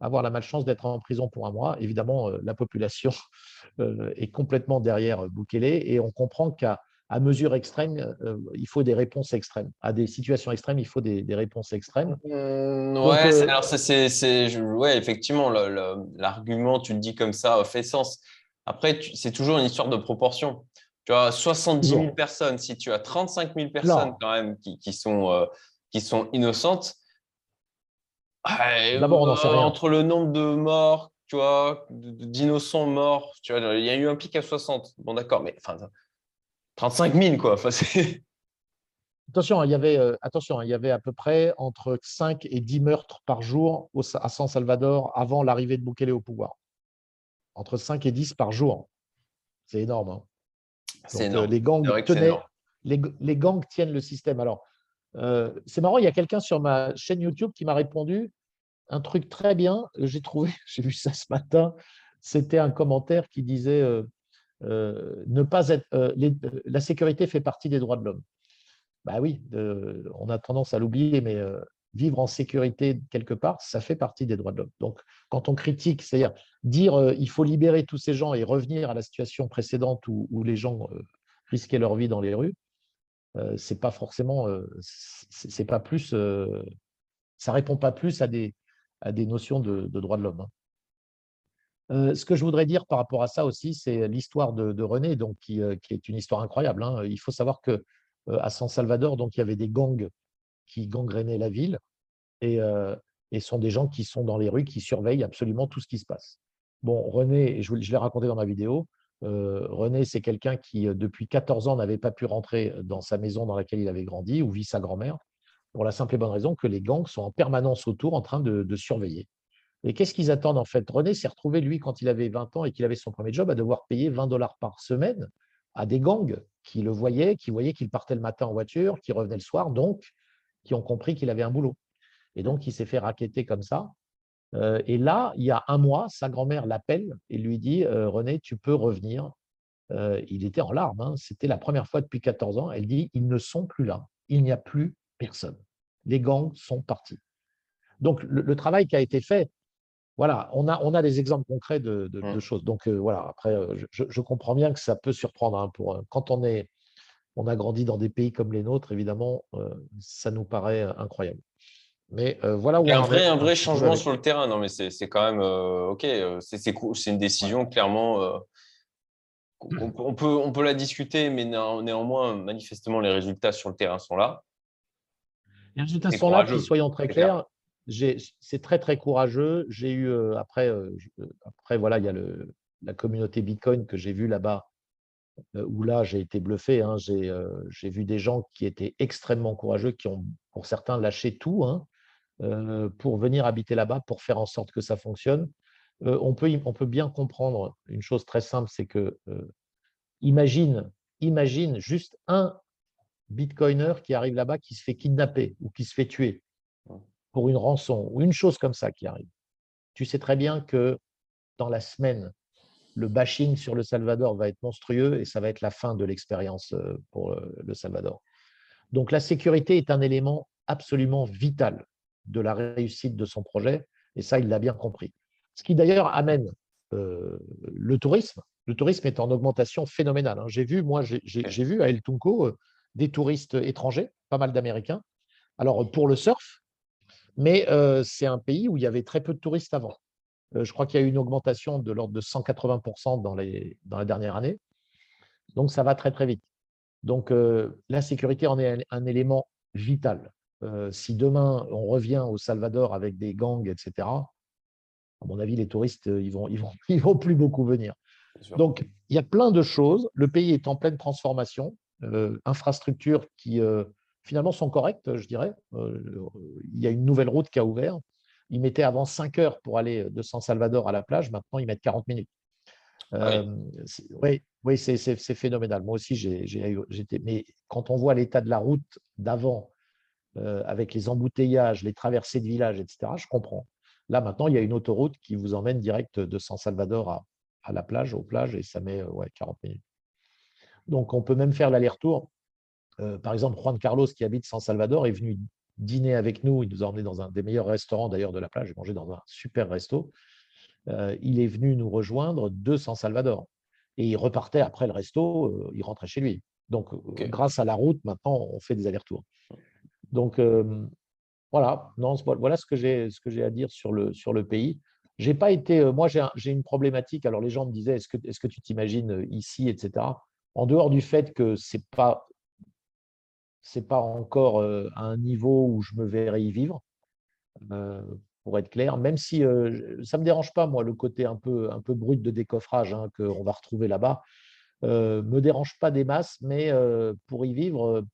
avoir la malchance d'être en prison pour un mois. Évidemment, euh, la population *laughs* euh, est complètement derrière Bukele et on comprend qu'à mesure extrême, euh, il faut des réponses extrêmes. À des situations extrêmes, il faut des, réponses extrêmes. Mmh, ouais, alors c'est, ouais, effectivement, l'argument, tu le dis comme ça, fait sens. Après, c'est toujours une histoire de proportion. Tu as 70 000 personnes, si tu as 35 000 personnes quand même qui, sont, qui sont innocentes, D'abord, on en sait rien. Entre le nombre de morts, tu vois, d'innocents morts, tu vois, il y a eu un pic à 60. Bon, d'accord, mais enfin, 35 000, quoi. *laughs* attention, il y avait, euh, attention, il y avait à peu près entre 5 et 10 meurtres par jour à San Salvador avant l'arrivée de Bukele au pouvoir. Entre 5 et 10 par jour. C'est énorme. Hein. Énorme. les, gangs les gangs tiennent le système. Alors, euh, c'est marrant, il y a quelqu'un sur ma chaîne YouTube qui m'a répondu un truc très bien. J'ai trouvé, *laughs* j'ai vu ça ce matin. C'était un commentaire qui disait euh, euh, ne pas être, la sécurité fait partie des droits de l'homme. Bah oui, on a tendance à l'oublier, mais vivre en sécurité quelque part, ça fait partie des droits de l'homme. Donc, quand on critique, c'est-à-dire dire il faut libérer tous ces gens et revenir à la situation précédente où les gens risquaient leur vie dans les rues, c'est pas forcément, c'est pas plus, ça répond pas plus à des, à des notions de, droits de l'homme. Hein. ce que je voudrais dire par rapport à ça aussi, c'est l'histoire de, René, donc qui, est une histoire incroyable. Hein. Il faut savoir que à San Salvador, donc il y avait des gangs qui gangrénaient la ville et, et sont des gens qui sont dans les rues, qui surveillent absolument tout ce qui se passe. Bon, René, je l'ai raconté dans ma vidéo, euh, René, c'est quelqu'un qui, euh, depuis 14 ans, n'avait pas pu rentrer dans sa maison dans laquelle il avait grandi, où vit sa grand-mère, pour la simple et bonne raison que les gangs sont en permanence autour en train de, surveiller. Et qu'est-ce qu'ils attendent en fait? René s'est retrouvé, lui, quand il avait 20 ans et qu'il avait son premier job, à devoir payer 20 dollars par semaine à des gangs qui le voyaient, qui voyaient qu'il partait le matin en voiture, qui revenait le soir, donc qui ont compris qu'il avait un boulot. Et donc, il s'est fait raqueter comme ça. Euh, et là, il y a un mois, sa grand-mère l'appelle et lui dit euh, René, tu peux revenir. Euh, il était en larmes. Hein. C'était la première fois depuis 14 ans. Elle dit ils ne sont plus là. Il n'y a plus personne. Les gangs sont partis. Donc, le, travail qui a été fait, voilà, on a, on a des exemples concrets de, mmh. choses. Donc, voilà, après, je, comprends bien que ça peut surprendre. Hein, pour, quand on, est, on a grandi dans des pays comme les nôtres, évidemment, ça nous paraît incroyable. Mais euh, voilà Il y a un vrai, un vrai changement sur le terrain. Non, mais c'est quand même euh, OK. Euh, c'est une décision clairement. *clears throat* On, peut, on peut la discuter, mais néanmoins, manifestement, les résultats sur le terrain sont là. Les résultats sont là, puis soyons très clairs. C'est très, très courageux. J'ai eu, après, après, voilà, il y a le, la communauté Bitcoin que j'ai vue là-bas, où là, j'ai été bluffé. Hein. J'ai vu des gens qui étaient extrêmement courageux, qui ont, pour certains, lâché tout. Hein. Euh, pour venir habiter là-bas, pour faire en sorte que ça fonctionne. Euh, on, peut, on peut bien comprendre une chose très simple, c'est que euh, imagine, imagine juste un bitcoiner qui arrive là-bas, qui se fait kidnapper ou qui se fait tuer pour une rançon ou une chose comme ça qui arrive. Tu sais très bien que dans la semaine, le bashing sur le Salvador va être monstrueux et ça va être la fin de l'expérience pour le Salvador. Donc la sécurité est un élément absolument vital de la réussite de son projet. Et ça, il l'a bien compris. Ce qui d'ailleurs amène euh, le tourisme. Le tourisme est en augmentation phénoménale. Hein. J'ai vu, moi, j'ai vu à El Tunco euh, des touristes étrangers, pas mal d'Américains. Alors pour le surf, mais euh, c'est un pays où il y avait très peu de touristes avant. je crois qu'il y a eu une augmentation de l'ordre de 180% dans, les, dans la dernière année. Donc ça va très très vite. Donc la sécurité en est un élément vital. Euh, si demain on revient au Salvador avec des gangs, etc., à mon avis, les touristes, ils vont, ils vont, *laughs* ils vont plus beaucoup venir. Donc, il y a plein de choses. Le pays est en pleine transformation. Euh, infrastructures qui finalement sont correctes, je dirais. il y a une nouvelle route qui a ouvert. Ils mettaient avant 5 heures pour aller de San Salvador à la plage. Maintenant, ils mettent 40 minutes. Ah oui, oui, c'est phénoménal. Moi aussi, j'étais. Mais quand on voit l'état de la route d'avant, avec les embouteillages, les traversées de villages, etc., je comprends. Là, maintenant, il y a une autoroute qui vous emmène direct de San Salvador à, à la plage, aux plages, et ça met ouais, 40 minutes. Donc, on peut même faire l'aller-retour. par exemple, Juan Carlos, qui habite San Salvador, est venu dîner avec nous. Il nous a emmenés dans un des meilleurs restaurants d'ailleurs de la plage. J'ai mangé dans un super resto. Euh, il est venu nous rejoindre de San Salvador. Et il repartait après le resto, euh, il rentrait chez lui. Donc, euh, grâce à la route, maintenant, on fait des allers-retours. Donc, voilà, non, voilà ce que j'ai à dire sur le, pays. J'ai pas été, moi, j'ai une problématique. Alors, les gens me disaient, est-ce que, tu t'imagines ici, etc. En dehors du fait que c'est pas pas encore à un niveau où je me verrai y vivre, pour être clair, même si ça ne me dérange pas, moi, le côté un peu, un peu brut de décoffrage hein, qu'on va retrouver là-bas, ne me dérange pas des masses, mais pour y vivre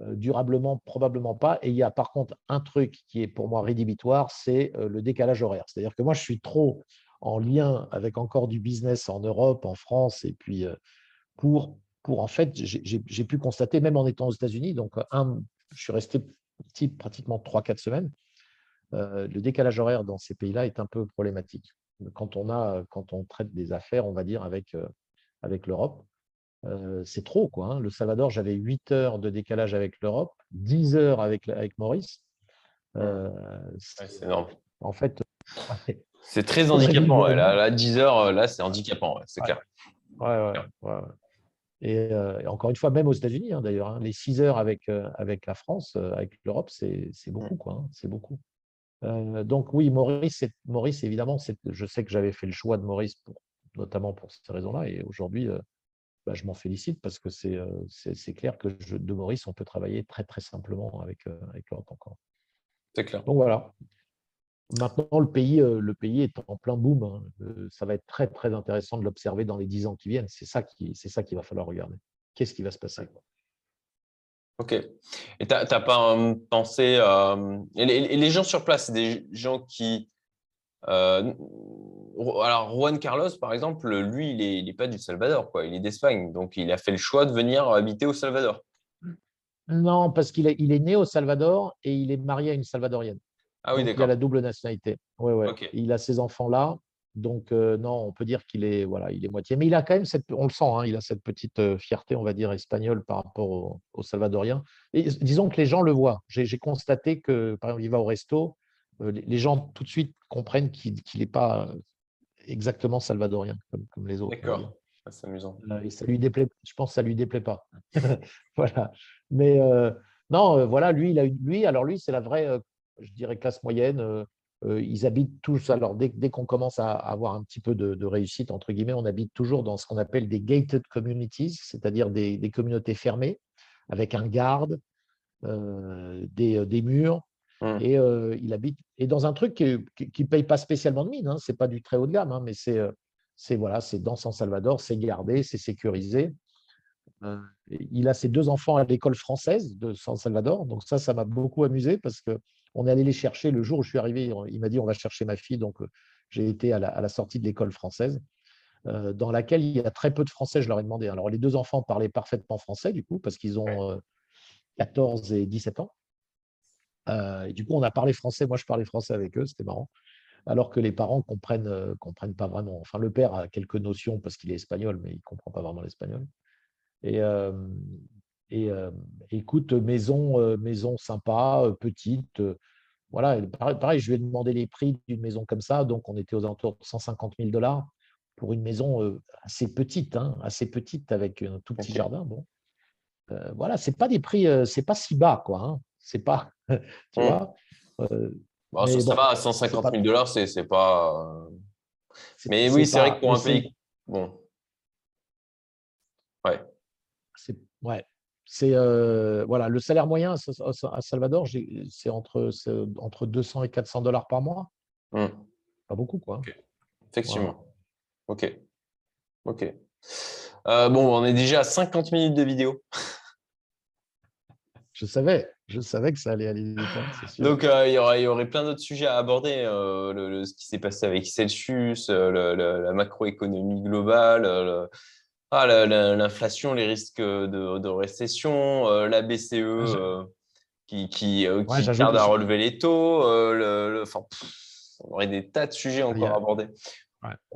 durablement, probablement pas. Et il y a par contre un truc qui est pour moi rédhibitoire, c'est le décalage horaire. C'est-à-dire que moi, je suis trop en lien avec encore du business en Europe, en France, et puis pour pour en fait, j'ai pu constater, même en étant aux États-Unis, donc un, je suis resté petit pratiquement 3-4 semaines, euh, le décalage horaire dans ces pays-là est un peu problématique. Quand on, a, quand on traite des affaires, on va dire, avec, euh, avec l'Europe, euh, c'est trop. Quoi, hein. Le Salvador, j'avais 8 heures de décalage avec l'Europe, 10 heures avec, avec Maurice. c'est énorme. En fait, *laughs* c'est très handicapant. Là, 10 heures, là, c'est handicapant, c'est clair. Ouais, et, encore une fois, même aux États-Unis, hein, d'ailleurs, hein, les 6 heures avec, avec la France, avec l'Europe, c'est beaucoup. Quoi, c'est beaucoup. donc oui, Maurice, Maurice évidemment, je sais que j'avais fait le choix de Maurice, pour, notamment pour ces raisons-là. Et aujourd'hui, bah, je m'en félicite parce que c'est clair que de Maurice, on peut travailler très, très simplement avec, avec l'Europe encore. C'est clair. Donc voilà. Maintenant, le pays, euh, le pays est en plein boom. Hein. Euh, ça va être très, très intéressant de l'observer dans les dix ans qui viennent. C'est ça qu'il qui va falloir regarder. Qu'est-ce qui va se passer? Ok. Et tu n'as pas euh, pensé. et les, gens sur place, c'est des gens qui. Alors, Juan Carlos, par exemple, lui, il n'est pas du Salvador, quoi. il est d'Espagne. Donc, il a fait le choix de venir habiter au Salvador. Non, parce qu'il est, il est né au Salvador et il est marié à une Salvadorienne. Ah oui, il a la double nationalité. Ouais, ouais. Il a ces enfants-là. Donc, euh, non, on peut dire qu'il est, voilà, il est moitié. Mais il a quand même cette, on le sent, hein, il a cette petite euh, fierté, on va dire, espagnole par rapport aux Salvadoriens. Et disons que les gens le voient. J'ai constaté que, par exemple, il va au resto, euh, les gens tout de suite comprennent qu'il n'est pas exactement salvadorien comme, les autres. D'accord, ah, c'est amusant. et ça lui déplaît, je pense que ça lui déplaît pas. *laughs* voilà. Mais non, voilà, lui, il a, lui, alors lui, c'est la vraie je dirais, classe moyenne. Euh, euh, ils habitent tous, alors dès, qu'on commence à avoir un petit peu de, réussite, entre guillemets, on habite toujours dans ce qu'on appelle des gated communities, c'est-à-dire des, communautés fermées, avec un garde, euh, des, murs, mmh. et il habite et dans un truc qui ne paye pas spécialement de mine, hein, c'est pas du très haut de gamme, hein, mais c'est c'est voilà, c'est dans San Salvador, c'est gardé, c'est sécurisé. il a ses deux enfants à l'école française de San Salvador, donc ça, ça m'a beaucoup amusé parce que on est allé les chercher le jour où je suis arrivé. Il m'a dit on va chercher ma fille. Donc, j'ai été à la, sortie de l'école française, euh, dans laquelle il y a très peu de Français. Je leur ai demandé. Alors, les deux enfants parlaient parfaitement français, du coup, parce qu'ils ont 14 euh, et 17 ans. Et du coup, on a parlé français. Moi, je parlais français avec eux. C'était marrant. Alors que les parents comprennent, comprennent pas vraiment. Enfin, le père a quelques notions parce qu'il est espagnol, mais il ne comprend pas vraiment l'espagnol. Et, et écoute, maison, maison sympa, petite. voilà, pareil, je lui ai demandé les prix d'une maison comme ça. Donc, on était aux alentours de 150 000 dollars pour une maison assez petite, hein, assez petite avec un tout petit jardin. Bon, voilà, c'est pas des prix, c'est pas si bas, quoi. Hein. C'est pas, *laughs* tu mmh. vois. ça, va, à 150 000 dollars, c'est pas. Mais oui, c'est vrai que pour un pays. Bon. Ouais. Ouais, c'est euh, voilà, le salaire moyen à Salvador, c'est entre, entre 200 et 400 dollars par mois. Mmh. Pas beaucoup, quoi. Effectivement. Ok. Ok. Euh, bon, on est déjà à 50 minutes de vidéo. *laughs* Je savais, je savais que ça allait aller vite. Hein, Donc, euh, il, y aurait, il y aurait plein d'autres sujets à aborder. Euh, ce qui s'est passé avec Celsius, euh, la macroéconomie globale, ah, l'inflation, les risques de, récession, la BCE qui, qui, tarde à relever les taux. Le, on aurait des tas de sujets encore à aborder.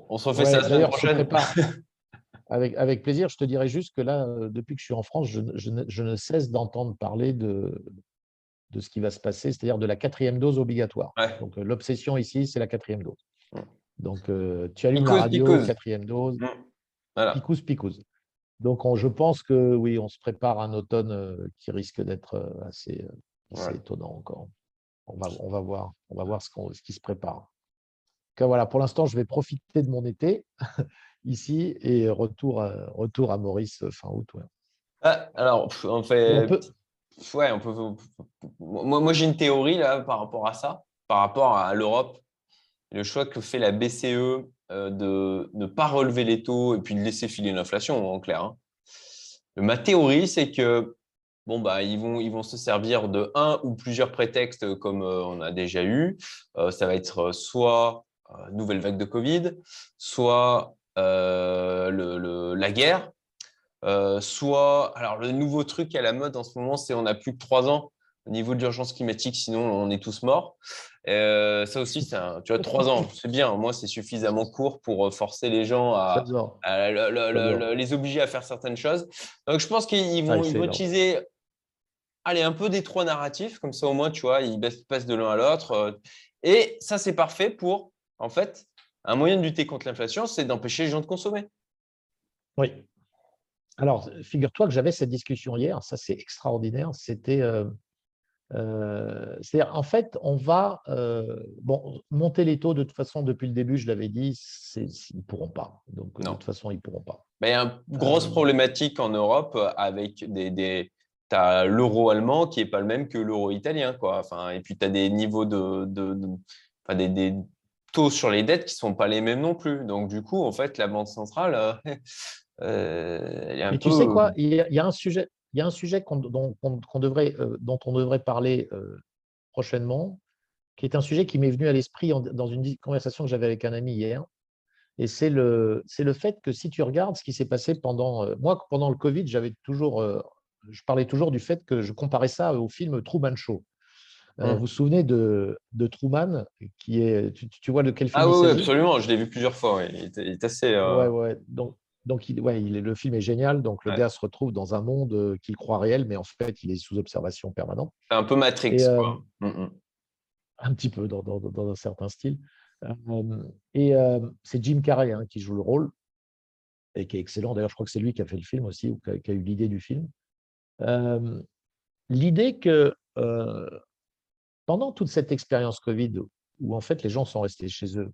On se refait ça la semaine prochaine. *laughs* Avec, avec, plaisir, je te dirais juste que là, euh, depuis que je suis en France, je, je, ne, cesse d'entendre parler de, de ce qui va se passer, c'est-à-dire de la quatrième dose obligatoire. Donc euh, l'obsession ici, c'est la quatrième dose. Donc euh, tu allumes la radio, quatrième dose, mmh. voilà. Donc je pense que oui, on se prépare un automne qui risque d'être assez, étonnant encore. On va, on va voir, on va voir ce, ce qui se prépare. Donc, voilà, pour l'instant, je vais profiter de mon été ici et retour à, retour à Maurice euh, fin août. Ah, alors, on fait. Ouais, on peut. Moi, moi j'ai une théorie là par rapport à ça, par rapport à l'Europe. Le choix que fait la BCE euh, de ne pas relever les taux et puis de laisser filer l'inflation, en clair. Hein. Ma théorie, c'est que bon, bah, ils, vont, ils vont se servir de un ou plusieurs prétextes comme euh, on a déjà eu. ça va être soit nouvelle vague de Covid, soit euh, le, la guerre, euh, soit, alors le nouveau truc à la mode en ce moment, c'est on n'a plus que trois ans au niveau de l'urgence climatique, sinon on est tous morts. Euh, ça aussi, c'est tu vois, trois ans, c'est bien. Moi, c'est suffisamment court pour forcer les gens à, les obliger à faire certaines choses. Donc, je pense qu'ils vont, utiliser allez, un peu des trois narratifs, comme ça au moins, tu vois, ils passent de l'un à l'autre. Et ça, c'est parfait pour, en fait, un moyen de lutter contre l'inflation, c'est d'empêcher les gens de consommer. Oui. Alors, figure-toi que j'avais cette discussion hier, ça c'est extraordinaire. C'était. Euh, euh, c'est-à-dire, en fait, on va euh, bon, monter les taux de toute façon depuis le début, je l'avais dit, ils ne pourront pas. Donc, de toute façon, ils ne pourront pas. Mais il y a une grosse problématique en Europe avec des. des... Tu as l'euro allemand qui n'est pas le même que l'euro italien. Quoi. Enfin, et puis, tu as des niveaux de, de, Enfin, des, des, taux sur les dettes qui ne sont pas les mêmes non plus. Donc, du coup, en fait, la Banque centrale, euh, *laughs* euh, elle est un Mais tu sais quoi? Il y, a, un sujet, il y a un sujet dont, devrait, euh, dont on devrait parler prochainement, qui est un sujet qui m'est venu à l'esprit dans une conversation que j'avais avec un ami hier. Et c'est le, le fait que si tu regardes ce qui s'est passé pendant. moi, pendant le Covid, j'avais toujours. je parlais toujours du fait que je comparais ça au film Truman Show. Euh, vous vous souvenez de, de, Truman, qui est, tu, vois de quel film Ah oui, absolument, je l'ai vu plusieurs fois. Il, est, assez. Euh, ouais, ouais. Donc, donc il, ouais, il est, le film est génial. Donc, le gars se retrouve dans un monde euh, qu'il croit réel, mais en fait, il est sous observation permanente. Un peu Matrix, quoi. Mm, mm. Un petit peu, dans, dans, dans un certain style. et c'est Jim Carrey hein, qui joue le rôle et qui est excellent. D'ailleurs, je crois que c'est lui qui a fait le film aussi, ou qui a, eu l'idée du film. l'idée que pendant toute cette expérience Covid, où en fait les gens sont restés chez eux,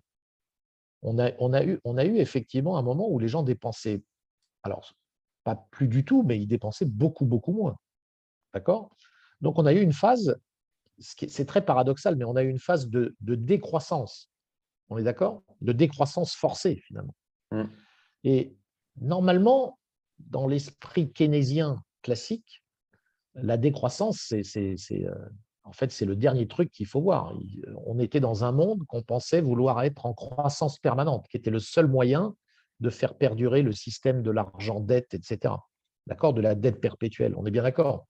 on a, on a, eu, on a eu effectivement un moment où les gens dépensaient, alors pas plus du tout, mais ils dépensaient beaucoup, beaucoup moins. D'accord? Donc on a eu une phase, c'est très paradoxal, mais on a eu une phase de, décroissance. On est d'accord? De décroissance forcée, finalement. Mmh. Et normalement, dans l'esprit keynésien classique, la décroissance, c'est euh, en fait, c'est le dernier truc qu'il faut voir. On était dans un monde qu'on pensait vouloir être en croissance permanente, qui était le seul moyen de faire perdurer le système de l'argent-dette, etc. D'accord? De la dette perpétuelle. On est bien d'accord?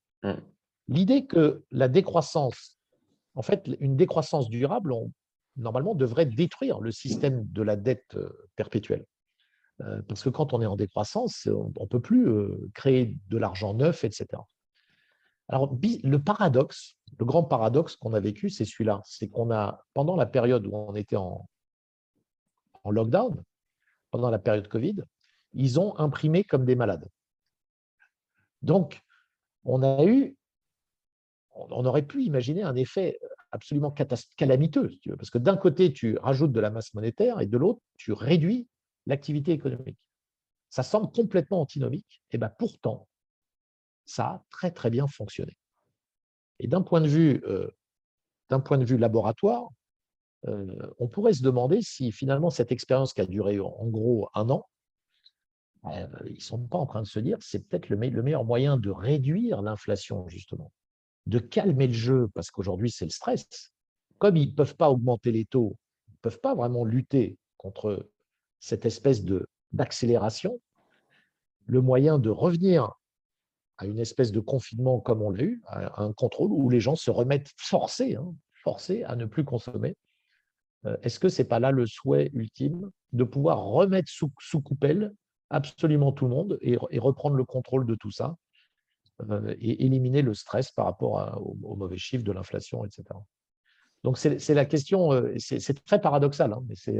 L'idée que la décroissance, en fait, une décroissance durable, normalement, devrait détruire le système de la dette euh, perpétuelle. Euh, parce que quand on est en décroissance, on ne peut plus euh, créer de l'argent neuf, etc. Alors, le paradoxe, le grand paradoxe qu'on a vécu, c'est celui-là. C'est qu'on a, pendant la période où on était en, lockdown, pendant la période Covid, ils ont imprimé comme des malades. Donc, on a eu, on aurait pu imaginer un effet absolument calamiteux, parce que d'un côté, tu rajoutes de la masse monétaire et de l'autre, tu réduis l'activité économique. Ça semble complètement antinomique, et bien pourtant, ça a très très bien fonctionné. Et d'un point de vue, euh, laboratoire, euh, on pourrait se demander si finalement cette expérience qui a duré en gros un an, euh, ils ne sont pas en train de se dire c'est peut-être le, meilleur moyen de réduire l'inflation, justement. de calmer le jeu, parce qu'aujourd'hui, c'est le stress. Comme ils ne peuvent pas augmenter les taux, ils ne peuvent pas vraiment lutter contre cette espèce d'accélération, le moyen de revenir à une espèce de confinement comme on l'a eu, à un contrôle où les gens se remettent forcés, hein, forcés à ne plus consommer. Euh, est-ce que ce n'est pas là le souhait ultime de pouvoir remettre sous, sous coupelle absolument tout le monde et, reprendre le contrôle de tout ça euh, et éliminer le stress par rapport aux, mauvais chiffres de l'inflation, etc. Donc c'est la question, euh, c'est très paradoxal, hein, mais c'est.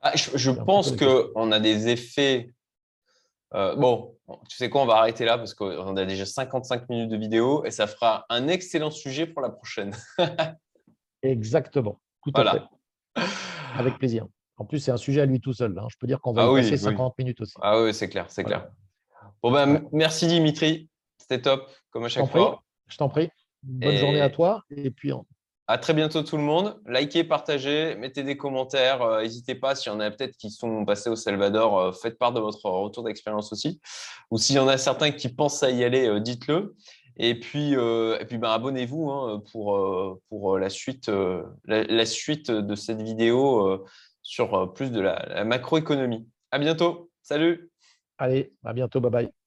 Ah, je, je pense qu'on a des effets euh, bon, tu sais quoi, on va arrêter là parce qu'on a déjà 55 minutes de vidéo et ça fera un excellent sujet pour la prochaine. *laughs* Exactement, tout à fait. Avec plaisir. En plus, c'est un sujet à lui tout seul. Hein. Je peux dire qu'on va ah passer 50 minutes aussi. Ah oui, c'est clair, c'est clair. Bon ben, merci Dimitri, c'était top comme à chaque fois. Je t'en prie. Bonne journée à toi et puis à très bientôt tout le monde. Likez, partagez, mettez des commentaires. Euh, n'hésitez pas, s'il y en a peut-être qui sont passés au Salvador, euh, faites part de votre retour d'expérience aussi. Ou s'il y en a certains qui pensent à y aller, euh, dites-le. Et puis, puis ben, abonnez-vous hein, pour, pour la, suite, la, suite de cette vidéo sur plus de la, la macroéconomie. À bientôt. Salut. Allez, à bientôt. Bye bye.